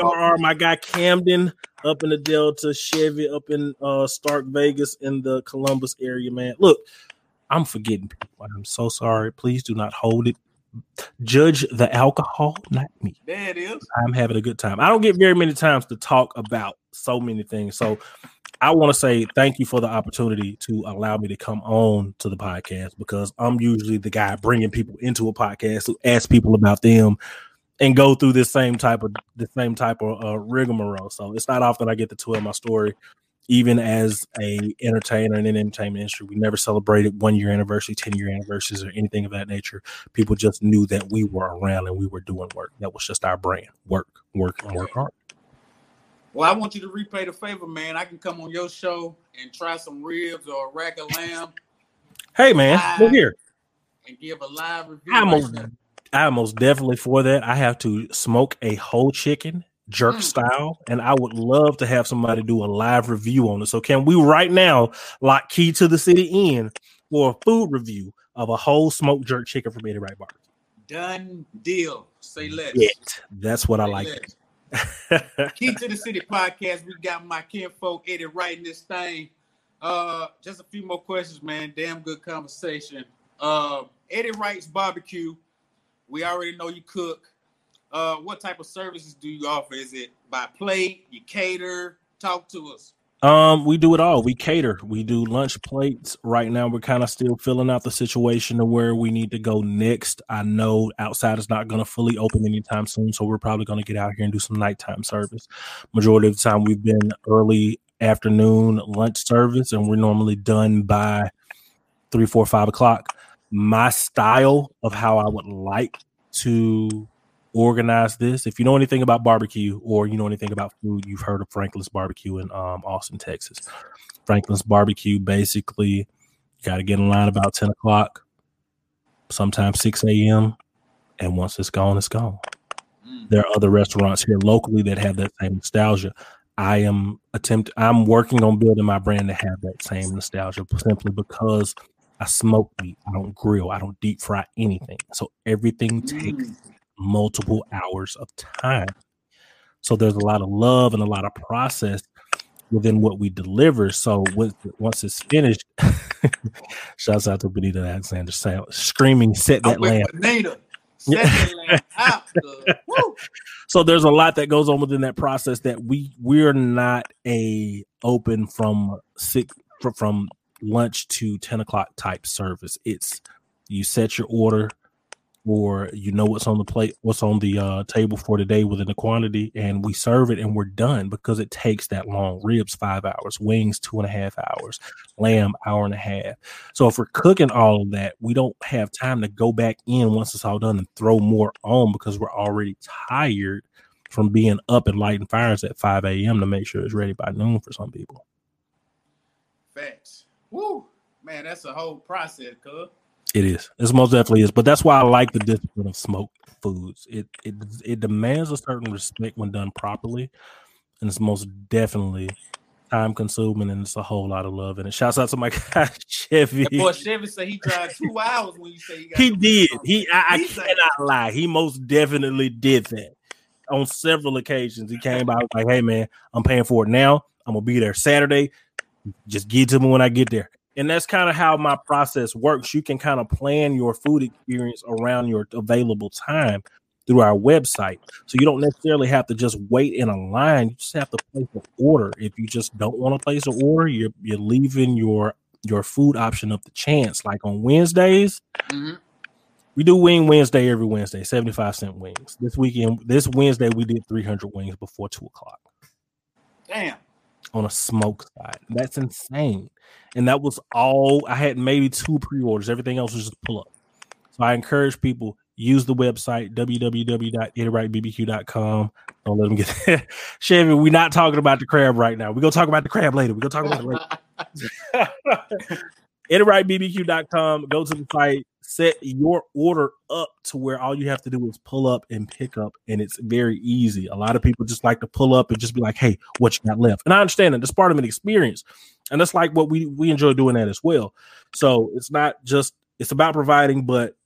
I my guy Camden up in the Delta, Chevy up in uh Stark Vegas in the Columbus area, man. Look, I'm forgetting people. I'm so sorry. Please do not hold it judge the alcohol, not me. There it is. I'm having a good time. I don't get very many times to talk about so many things. So I want to say thank you for the opportunity to allow me to come on to the podcast because I'm usually the guy bringing people into a podcast to ask people about them and go through this same type of the same type of uh, rigmarole. So it's not often I get to tell my story even as a entertainer in an entertainment industry, we never celebrated one year anniversary, 10 year anniversaries, or anything of that nature. People just knew that we were around and we were doing work. That was just our brand. Work, work, work hard. Well, I want you to repay the favor, man. I can come on your show and try some ribs or a rack of lamb. Hey man, we're here. And give a live review. I'm most, I'm most definitely for that. I have to smoke a whole chicken jerk mm. style, and I would love to have somebody do a live review on it. So, can we right now lock Key to the City in for a food review of a whole smoked jerk chicken from Eddie Wright Bar? Done deal. Say less. Yeah, that's what Say I like. Key to the City podcast. We got my kinfolk Eddie writing this thing. Uh, just a few more questions, man. Damn good conversation. Uh, Eddie Wright's barbecue. We already know you cook. Uh, what type of services do you offer? Is it by plate? You cater? Talk to us. Um, we do it all. We cater. We do lunch plates. Right now, we're kind of still filling out the situation of where we need to go next. I know outside is not going to fully open anytime soon, so we're probably going to get out here and do some nighttime service. Majority of the time, we've been early afternoon lunch service, and we're normally done by three, four, five o'clock. My style of how I would like to organize this. If you know anything about barbecue or you know anything about food, you've heard of Franklin's Barbecue in um, Austin, Texas. Franklin's Barbecue basically, you got to get in line about 10 o'clock, sometimes 6 a.m. And once it's gone, it's gone. Mm. There are other restaurants here locally that have that same nostalgia. I am attempt. I'm working on building my brand to have that same nostalgia simply because I smoke meat. I don't grill. I don't deep fry anything. So everything takes mm multiple hours of time. So there's a lot of love and a lot of process within what we deliver. So once, once it's finished, shouts out to Benita Alexander screaming, set that lamp. so there's a lot that goes on within that process that we we're not a open from six from lunch to 10 o'clock type service. It's you set your order, or you know what's on the plate, what's on the uh, table for today within the quantity, and we serve it and we're done because it takes that long. Ribs five hours, wings two and a half hours, lamb hour and a half. So if we're cooking all of that, we don't have time to go back in once it's all done and throw more on because we're already tired from being up and lighting fires at 5 a.m. to make sure it's ready by noon for some people. Facts. Woo, man, that's a whole process, cuz. It is. It most definitely is. But that's why I like the discipline of smoked foods. It it it demands a certain respect when done properly, and it's most definitely time consuming and it's a whole lot of love And it. Shouts out to my guy Chevy. Boy, Chevy said he drive two hours when you say he, got. he did. He I, I cannot lie. He most definitely did that on several occasions. He came by like, "Hey man, I'm paying for it now. I'm gonna be there Saturday. Just get to me when I get there." And that's kind of how my process works. You can kind of plan your food experience around your available time through our website. So you don't necessarily have to just wait in a line. You just have to place an order. If you just don't want to place an order, you're you're leaving your your food option up to chance. Like on Wednesdays, mm-hmm. we do Wing Wednesday every Wednesday, 75 cent wings. This weekend, this Wednesday, we did 300 wings before two o'clock. Damn. On a smoke side. That's insane. And that was all I had maybe two pre-orders. Everything else was just pull up. So I encourage people use the website www.eddiewrightbbq.com. Don't let them get there. Chevy, we're not talking about the crab right now. We're gonna talk about the crab later. We're gonna talk about it later. EddieWrightBBQ.com. Go to the site, set your order up to where all you have to do is pull up and pick up, and it's very easy. A lot of people just like to pull up and just be like, "Hey, what you got left?" And I understand that that's part of an experience, and that's like what we we enjoy doing that as well. So it's not just it's about providing, but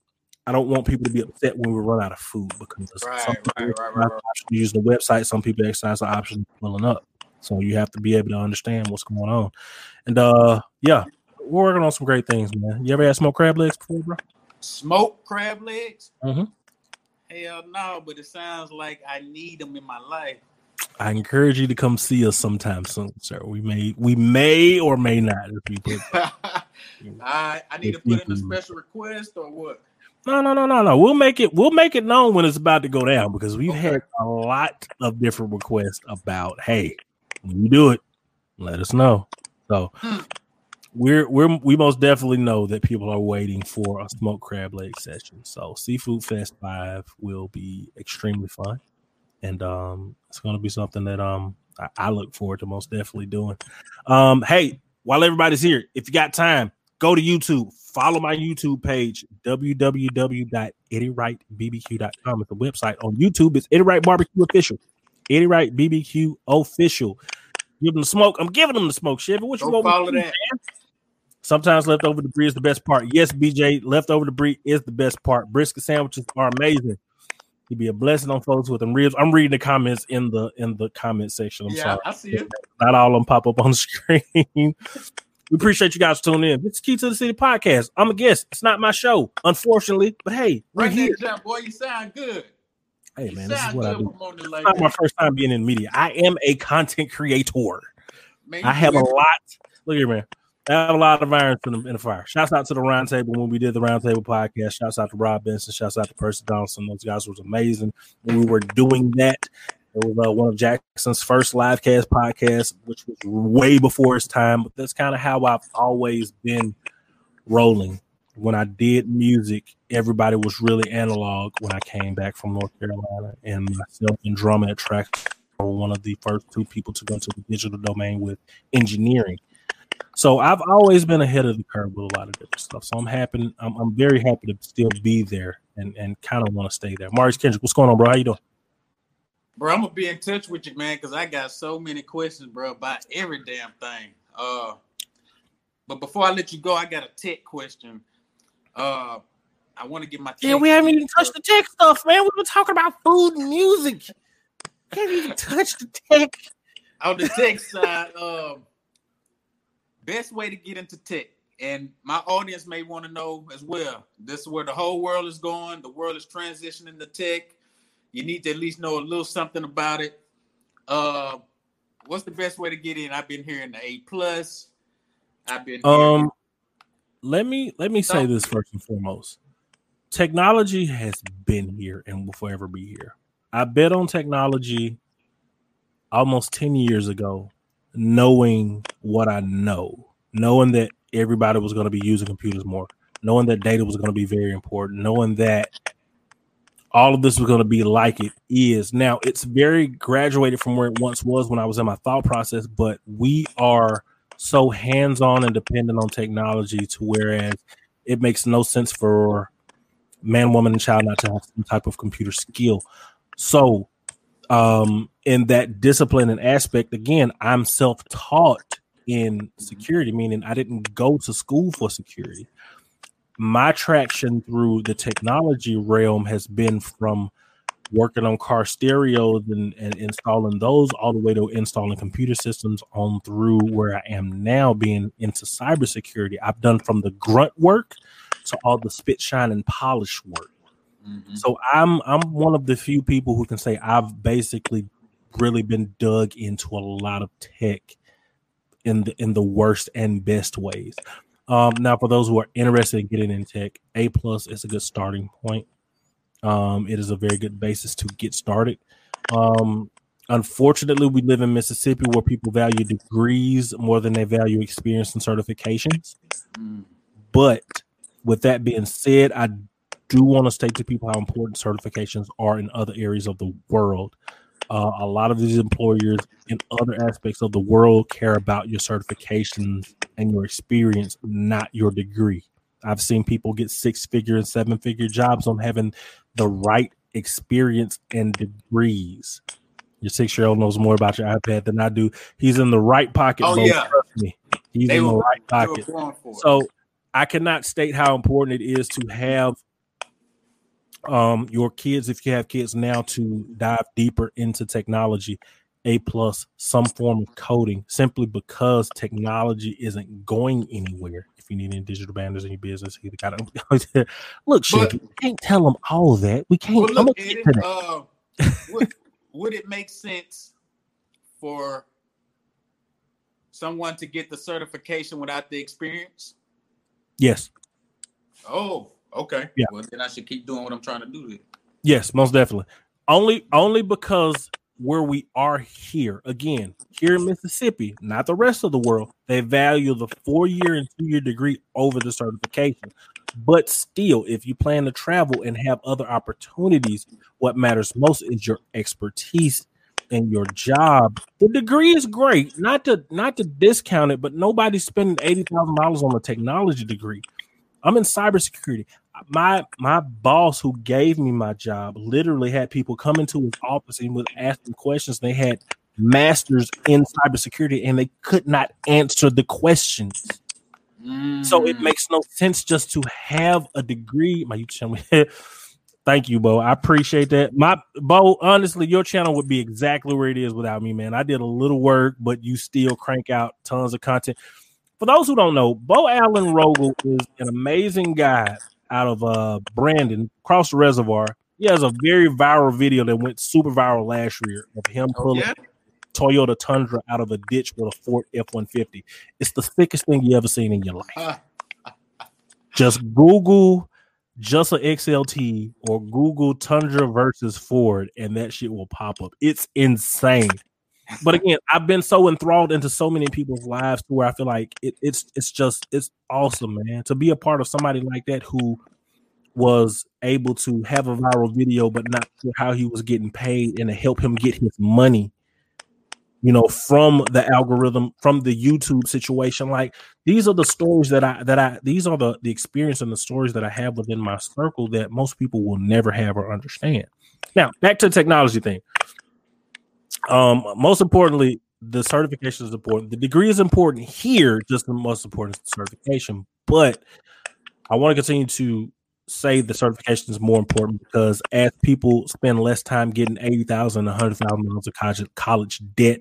I don't want people to be upset when we run out of food because right, some people right, right, right, right. use the website, some people exercise the option of pulling up. So you have to be able to understand what's going on. And uh yeah, we're working on some great things, man. You ever had smoked crab legs before, bro? Smoked crab legs? Mm-hmm. Hell no, but it sounds like I need them in my life. I encourage you to come see us sometime soon, sir. We may, we may or may not. If you put, I, I need to put in a special request or what? No, no, no, no, no. We'll make it. We'll make it known when it's about to go down because we've okay. had a lot of different requests about. Hey, when you do it, let us know. So hmm. We're we're we most definitely know that people are waiting for a smoked crab leg session. So Seafood Fest Five will be extremely fun, and um, it's going to be something that um I, I look forward to most definitely doing. Um, hey, while everybody's here, if you got time, go to YouTube follow my YouTube page, www.eddiewrightbbq.com. It's a website on YouTube. It's Eddie Wright Barbecue Official. Eddie Wright BBQ Official. Give them the smoke. I'm giving them the smoke, Chevy. What you want follow that? Sometimes leftover debris is the best part. Yes, BJ, leftover debris is the best part. Brisket sandwiches are amazing. He'd be a blessing on folks with them ribs. I'm reading the comments in the in the comment section. I'm yeah, sorry. I see it. Not all of them pop up on the screen. We appreciate you guys tuning in. It's Key to the City podcast. I'm a guest. It's not my show, unfortunately. But hey, right here. Job, boy, you sound good. Hey man, this is what I do. It's not my first time being in media. I am a content creator. Man, I have a lot. Look here, man. I have a lot of irons in the, in the fire. Shouts out to the roundtable when we did the roundtable podcast. Shouts out to Rob Benson. Shouts out to Percy Donaldson. Those guys was amazing when we were doing that. It was uh, one of Jackson's first live cast podcasts, which was way before his time. But that's kind of how I've always been rolling. When I did music, everybody was really analog when I came back from North Carolina, and myself and Drummer at Track were one of the first two people to go into the digital domain with engineering. So I've always been ahead of the curve with a lot of different stuff. So I'm happy. I'm, I'm very happy to still be there and, and kind of want to stay there. Maurice Kendrick, what's going on, bro? How you doing? Bro, I'm gonna be in touch with you, man, because I got so many questions, bro, about every damn thing. Uh, but before I let you go, I got a tech question. Uh, I want to get my yeah. We haven't even touched the tech stuff, man. We've been talking about food and music. We haven't even touched the tech. On the tech side, um, best way to get into tech, and my audience may want to know as well. This is where the whole world is going. The world is transitioning to tech you need to at least know a little something about it. Uh, what's the best way to get in? I've been hearing the A plus. I've been um. Let me let me say this first and foremost. Technology has been here and will forever be here. I bet on technology almost 10 years ago, knowing what I know, knowing that everybody was going to be using computers more, knowing that data was going to be very important, knowing that all of this was going to be like it is now. It's very graduated from where it once was when I was in my thought process, but we are so hands on and dependent on technology to whereas it makes no sense for man, woman, and child not to have some type of computer skill. So, um, in that discipline and aspect, again, I'm self taught in security, meaning I didn't go to school for security. My traction through the technology realm has been from working on car stereos and, and installing those all the way to installing computer systems on through where I am now being into cybersecurity. I've done from the grunt work to all the spit, shine, and polish work. Mm-hmm. So I'm I'm one of the few people who can say I've basically really been dug into a lot of tech in the in the worst and best ways. Um, now, for those who are interested in getting in tech, A plus is a good starting point. Um, it is a very good basis to get started. Um, unfortunately, we live in Mississippi where people value degrees more than they value experience and certifications. But with that being said, I do want to state to people how important certifications are in other areas of the world. Uh, a lot of these employers in other aspects of the world care about your certifications and your experience, not your degree. I've seen people get six figure and seven figure jobs on having the right experience and degrees. Your six year old knows more about your iPad than I do. He's in the right pocket. Oh, yeah. Trust me. He's they in the right pocket. So I cannot state how important it is to have um your kids, if you have kids now, to dive deeper into technology a plus some form of coding simply because technology isn't going anywhere. If you need any digital banners in your business, you got to look. We can't tell them all of that. We can't. Well, look, it, uh, would, would it make sense for someone to get the certification without the experience? Yes. Oh, okay. Yeah. Well, then I should keep doing what I'm trying to do. Then. Yes, most definitely. Only, only because where we are here. Again, here in Mississippi, not the rest of the world, they value the four year and two year degree over the certification. But still, if you plan to travel and have other opportunities, what matters most is your expertise and your job. The degree is great, not to not to discount it, but nobody's spending eighty thousand dollars on a technology degree. I'm in cybersecurity my my boss who gave me my job literally had people come into his office and was asking questions. They had masters in cybersecurity and they could not answer the questions. Mm. So it mm. makes no sense just to have a degree. My YouTube channel. Thank you, Bo. I appreciate that. My Bo, honestly, your channel would be exactly where it is without me, man. I did a little work, but you still crank out tons of content. For those who don't know, Bo Allen Rogel is an amazing guy out of uh Brandon across the reservoir. He has a very viral video that went super viral last year of him oh, pulling yeah? Toyota Tundra out of a ditch with a Ford F one fifty. It's the thickest thing you ever seen in your life. just Google just an XLT or Google Tundra versus Ford, and that shit will pop up. It's insane but again, I've been so enthralled into so many people's lives to where I feel like it, it's it's just it's awesome, man, to be a part of somebody like that who was able to have a viral video, but not sure how he was getting paid and to help him get his money, you know, from the algorithm, from the YouTube situation. Like these are the stories that I that I these are the the experience and the stories that I have within my circle that most people will never have or understand. Now, back to the technology thing. Um, most importantly, the certification is important. The degree is important here, just the most important certification. But I want to continue to say the certification is more important because as people spend less time getting eighty thousand, hundred thousand dollars of college college debt,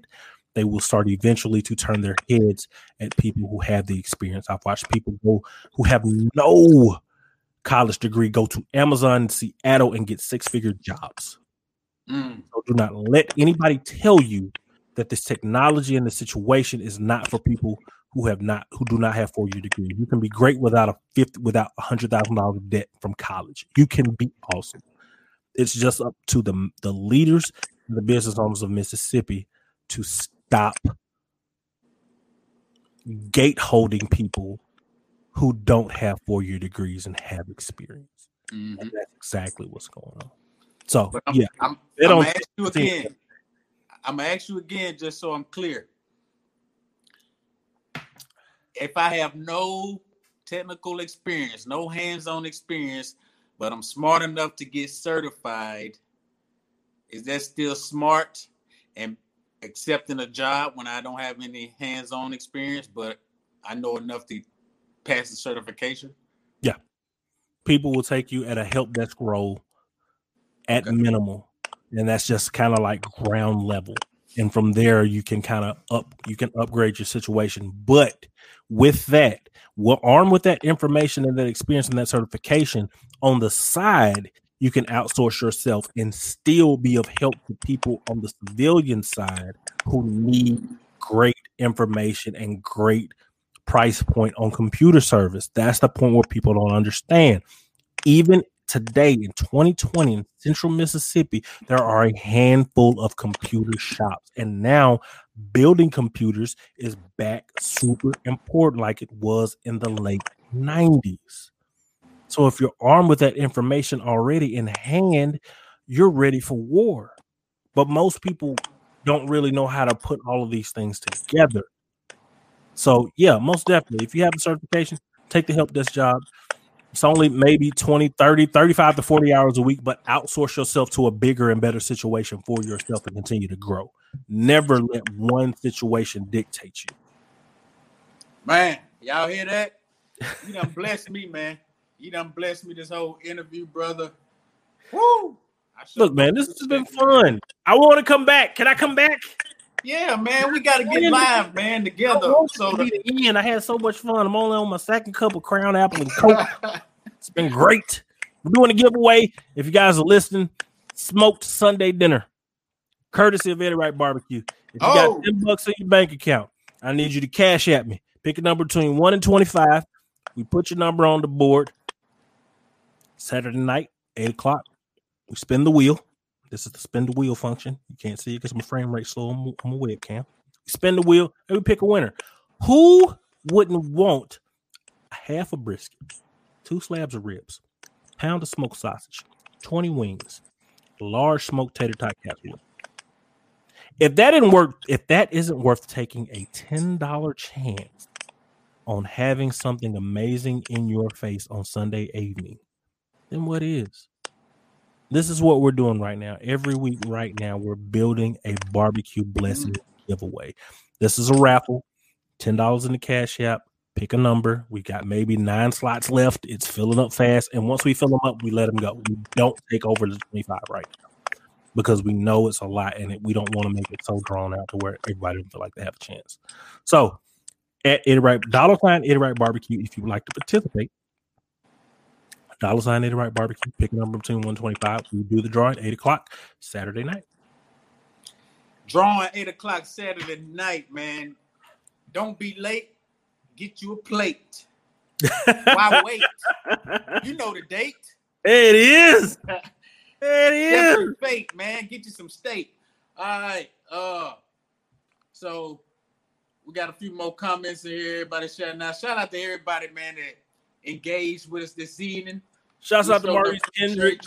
they will start eventually to turn their heads at people who have the experience. I've watched people go who have no college degree go to Amazon, Seattle, and get six figure jobs. Mm. So do not let anybody tell you that this technology and the situation is not for people who have not who do not have four year degree. You can be great without a fifth without a hundred thousand dollars of debt from college. You can be awesome. It's just up to the the leaders, the business owners of Mississippi to stop gate holding people who don't have four year degrees and have experience. Mm-hmm. And that's exactly what's going on. So I'm, yeah, I'm, I'm gonna ask you again. I'm gonna ask you again just so I'm clear. If I have no technical experience, no hands-on experience, but I'm smart enough to get certified. Is that still smart and accepting a job when I don't have any hands-on experience, but I know enough to pass the certification? Yeah. People will take you at a help desk role at okay. minimal. And that's just kind of like ground level. And from there you can kind of up you can upgrade your situation. But with that, we're armed with that information and that experience and that certification on the side, you can outsource yourself and still be of help to people on the civilian side who need great information and great price point on computer service. That's the point where people don't understand. Even today in 2020 in central Mississippi, there are a handful of computer shops. And now building computers is back super important, like it was in the late 90s. So if you're armed with that information already in hand, you're ready for war. But most people don't really know how to put all of these things together. So, yeah, most definitely. If you have a certification, take the help desk job. It's only maybe 20, 30, 35 to 40 hours a week, but outsource yourself to a bigger and better situation for yourself and continue to grow. Never let one situation dictate you. Man, y'all hear that? You done blessed me, man. You done blessed me this whole interview, brother. Woo! Look, man, this has been fun. I want to come back. Can I come back? Yeah, man, we got to get live, man, together. So the end, I had so much fun. I'm only on my second cup of Crown Apple and Coke. it's been great. We're doing a giveaway. If you guys are listening, smoked Sunday dinner, courtesy of Eddie Wright Barbecue. If you oh. got 10 bucks in your bank account, I need you to cash at me. Pick a number between 1 and 25. We put your number on the board. Saturday night, 8 o'clock. We spin the wheel. This is the spin the wheel function. You can't see it because my frame rate slow on, on my webcam. Spin the wheel and we pick a winner. Who wouldn't want a half a brisket, two slabs of ribs, pound of smoked sausage, 20 wings, large smoked tater tot casserole? If that didn't work, if that isn't worth taking a $10 chance on having something amazing in your face on Sunday evening, then what is? This is what we're doing right now. Every week, right now, we're building a barbecue blessing giveaway. This is a raffle, ten dollars in the cash app. Pick a number. We got maybe nine slots left. It's filling up fast, and once we fill them up, we let them go. We don't take over the twenty-five right now because we know it's a lot, and we don't want to make it so drawn out to where everybody feel like they have a chance. So, at Wright dollar sign Wright Barbecue, if you would like to participate, Dollar sign Eddie Wright Barbecue. Pick number between 125. We do the drawing 8 o'clock Saturday night. Drawing 8 o'clock Saturday night, man. Don't be late. Get you a plate. Why wait? You know the date. It is. it is. Fate, man. Get you some steak. All right. Uh, so we got a few more comments in here. Everybody shout out. Shout out to everybody, man, that engaged with us this evening. Shouts out to Maurice Kendrick.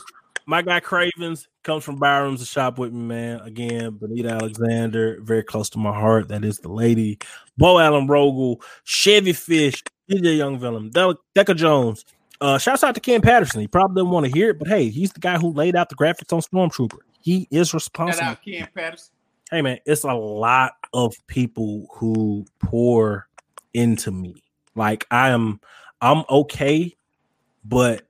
My guy Cravens comes from Byram's to shop with me, man. Again, Benita Alexander, very close to my heart. That is the lady. Bo Allen Rogel, Chevy Fish, DJ Young Villain, De- Deca Jones. Uh, shouts out to Ken Patterson. He probably didn't want to hear it, but hey, he's the guy who laid out the graphics on Stormtrooper. He is responsible. Shout out Ken Patterson. Hey man, it's a lot of people who pour into me. Like I am I'm okay, but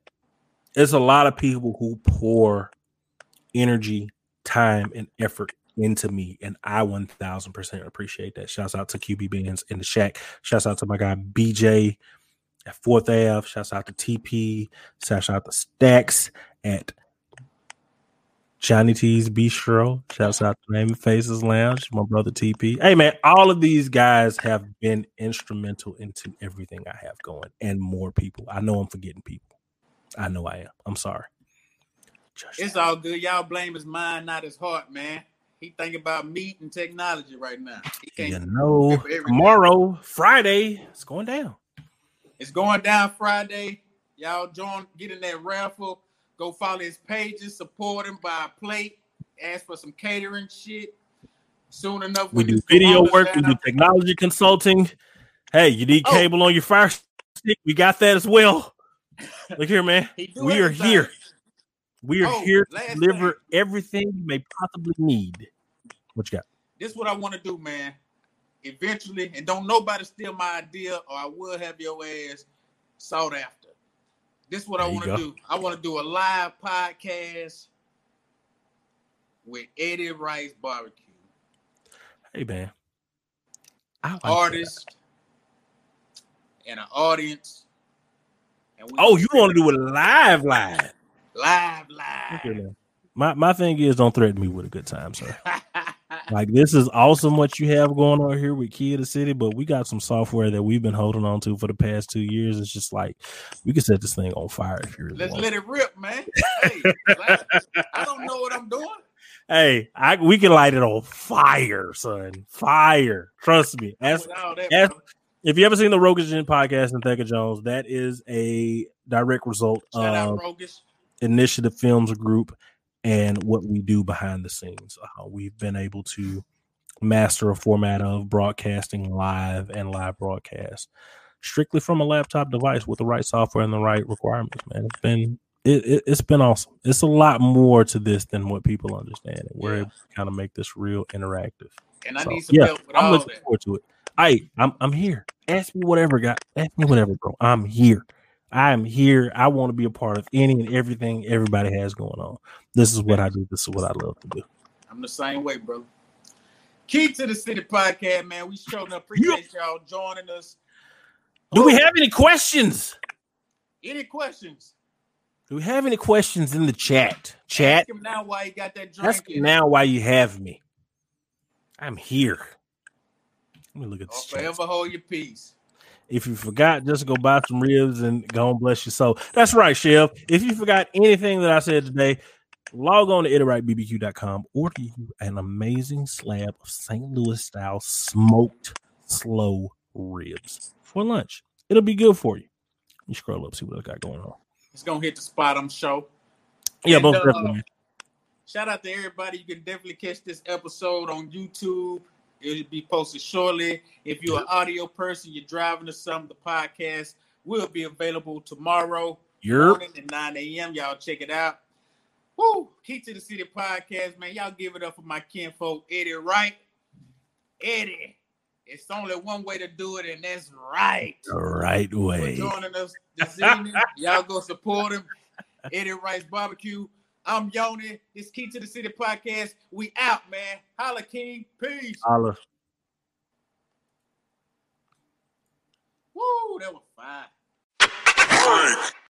there's a lot of people who pour energy, time, and effort into me, and I 1000% appreciate that. Shouts out to QB Bands in the shack. Shouts out to my guy BJ at Fourth Ave. Shouts out to TP. Shouts out to Stacks at Johnny T's Bistro. Shouts out to Name Faces Lounge, my brother TP. Hey man, all of these guys have been instrumental into everything I have going, and more people. I know I'm forgetting people. I know I am. I'm sorry. it's all good. Y'all blame his mind, not his heart, man. He think about meat and technology right now. He can't you know, tomorrow, Friday, it's going down. It's going down Friday. Y'all join, get in that raffle Go follow his pages, support him, buy a plate, ask for some catering shit. Soon enough, we do video work, we do technology consulting. Hey, you need oh. cable on your fire chopstick. We got that as well. Look here, man. He We are everything. here. We are Oh, here to deliver thing. everything you may possibly need. What you got? This is what I want to do, man. Eventually, and don't nobody steal my idea, or I will have your ass sought after. This is what I There you want to do. I want to do a live podcast with Eddie Wright Barbecue, Hey, man. I like that. artist and an audience. And Oh, you want to do it live, live? live, live. My my thing is, don't threaten me with a good time, sir. Like this is awesome what you have going on here with Key of the City, but we got some software that we've been holding on to for the past two years. It's just like we can set this thing on fire if you really Let's want. let it rip, man. Hey, I, I don't know what I'm doing. Hey, I we can light it on fire, son. Fire. Trust me. As With all that, as- bro. if you ever seen the Rogagen podcast and Deca Jones, that is a direct result Shout out of. Initiative Films Group and what we do behind the scenes. Uh, we've been able to master a format of broadcasting live and live broadcast strictly from a laptop device with the right software and the right requirements. Man, it's been it, it, it's been awesome. It's a lot more to this than what people understand. And we're Yeah. able to kind of make this real interactive. And I So, need some yeah, help with I'm all looking that. forward to it. I I'm I'm here. Ask me whatever, guy. Ask me whatever, bro. I'm here. I am here. I want to be a part of any and everything everybody has going on. This is what I do. This is what I love to do. I'm the same way, brother. Key to the City podcast, man. We sure appreciate y'all joining us. Do we have any questions? any questions? Do we have any questions in the chat? Chat. Ask him now why he got that drink. Ask in. now why you have me. I'm here. Let me look at this. forever hold your peace. If you forgot, just go buy some ribs and go and bless your soul. That's right, Chef. If you forgot anything that I said today, log on to eddiewrightbbq.com. Order you an amazing slab of St. Louis style smoked slow ribs for lunch. It'll be good for you. You scroll up, see what I got going on. It's gonna hit the spot, I'm sure. Yeah, And, both uh, definitely. Shout out to everybody. You can definitely catch this episode on YouTube. It'll be posted shortly. If you're an audio person, you're driving to some, of the podcast will be available tomorrow You're morning at 9 a.m. Y'all check it out. Woo! Key to the City podcast, man. Y'all give it up for my kinfolk, Eddie Wright. Eddie, it's only one way to do it, and that's right. the right For way. joining us this evening. Y'all go support him. Eddie Wright Barbecue. I'm Yoni. It's Key to the City podcast. We out, man. Holla King. Peace. Holla. Woo, that was fine.